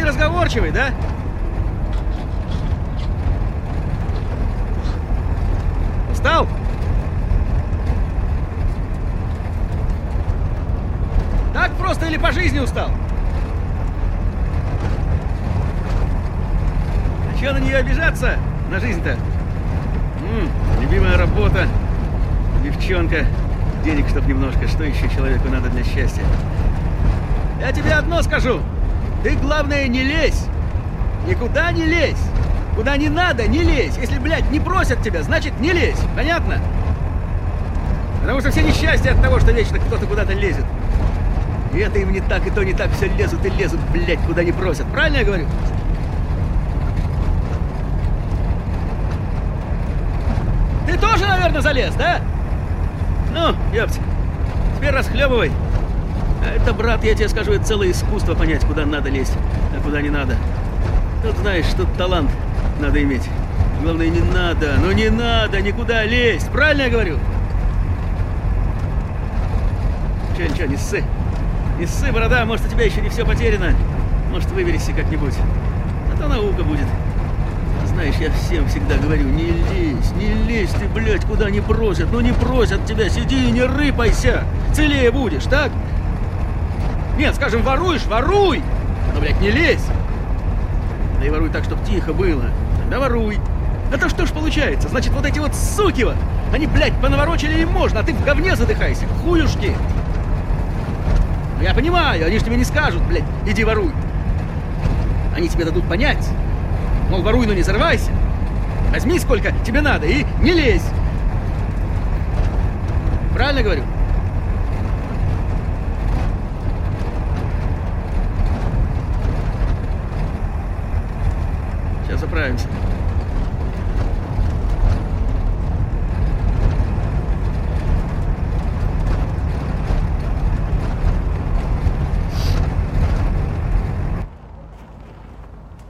неразговорчивый, да? Устал? Так просто или по жизни устал? А чё на нее обижаться? На жизнь-то? Любимая работа, девчонка, денег чтоб немножко. Что еще человеку надо для счастья? Я тебе одно скажу. Ты, главное, не лезь. Никуда не лезь. Куда не надо, не лезь. Если, блядь, не просят тебя, значит, не лезь. Понятно? Потому что все несчастья от того, что вечно кто-то куда-то лезет. И это им не так, и то не так, все лезут и лезут, блядь, куда не просят. Правильно я говорю? Ты тоже, наверное, залез, да? Ну, ёпть, теперь расхлебывай. А это, брат, я тебе скажу, это целое искусство понять, куда надо лезть, а куда не надо. Тут, знаешь, тут талант надо иметь. Главное, не надо, ну не надо никуда лезть. Правильно я говорю? Че, ничего, не ссы. Не ссы, борода, может, у тебя еще не все потеряно. Может, выберешься как-нибудь. А то наука будет. Знаешь, я всем всегда говорю, не лезь, не лезь ты, блядь, куда не просят. Ну не просят тебя, сиди и не рыпайся. Целее будешь, так? Нет, скажем, воруешь, воруй! Но, блядь, не лезь! Да и воруй так, чтоб тихо было. Тогда воруй. Это что ж получается? Значит, вот эти вот суки вот, они, блядь, понаворочили им можно, а ты в говне задыхайся. Хуюшки! Ну, я понимаю, они ж тебе не скажут, блядь, иди воруй. Они тебе дадут понять. Мол, воруй, но не взорвайся. Возьми сколько тебе надо и не лезь. Правильно говорю? Сейчас заправимся.